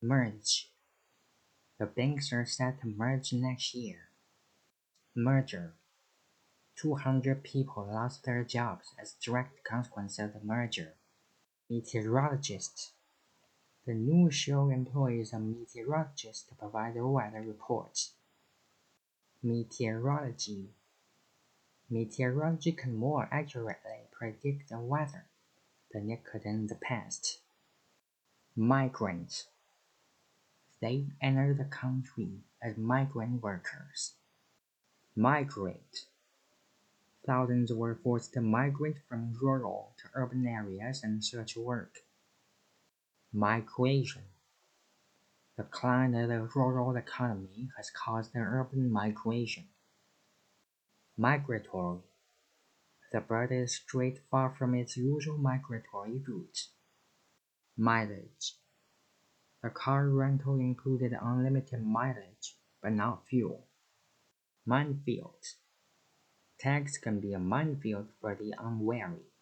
Merge. The banks are set to merge next year. Merger. 200 people lost their jobs as direct consequence of the merger. Meteorologist. The new show employs a meteorologist to provide the weather reports. Meteorology. Meteorology can more accurately predict the weather than it could in the past. Migrants. They enter the country as migrant workers. Migrate. Thousands were forced to migrate from rural to urban areas and search work. Migration. The decline of the rural economy has caused the urban migration. Migratory. The bird is strayed far from its usual migratory route. Mileage. The car rental included unlimited mileage, but not fuel. Minefield. Tax can be a minefield for the unwary.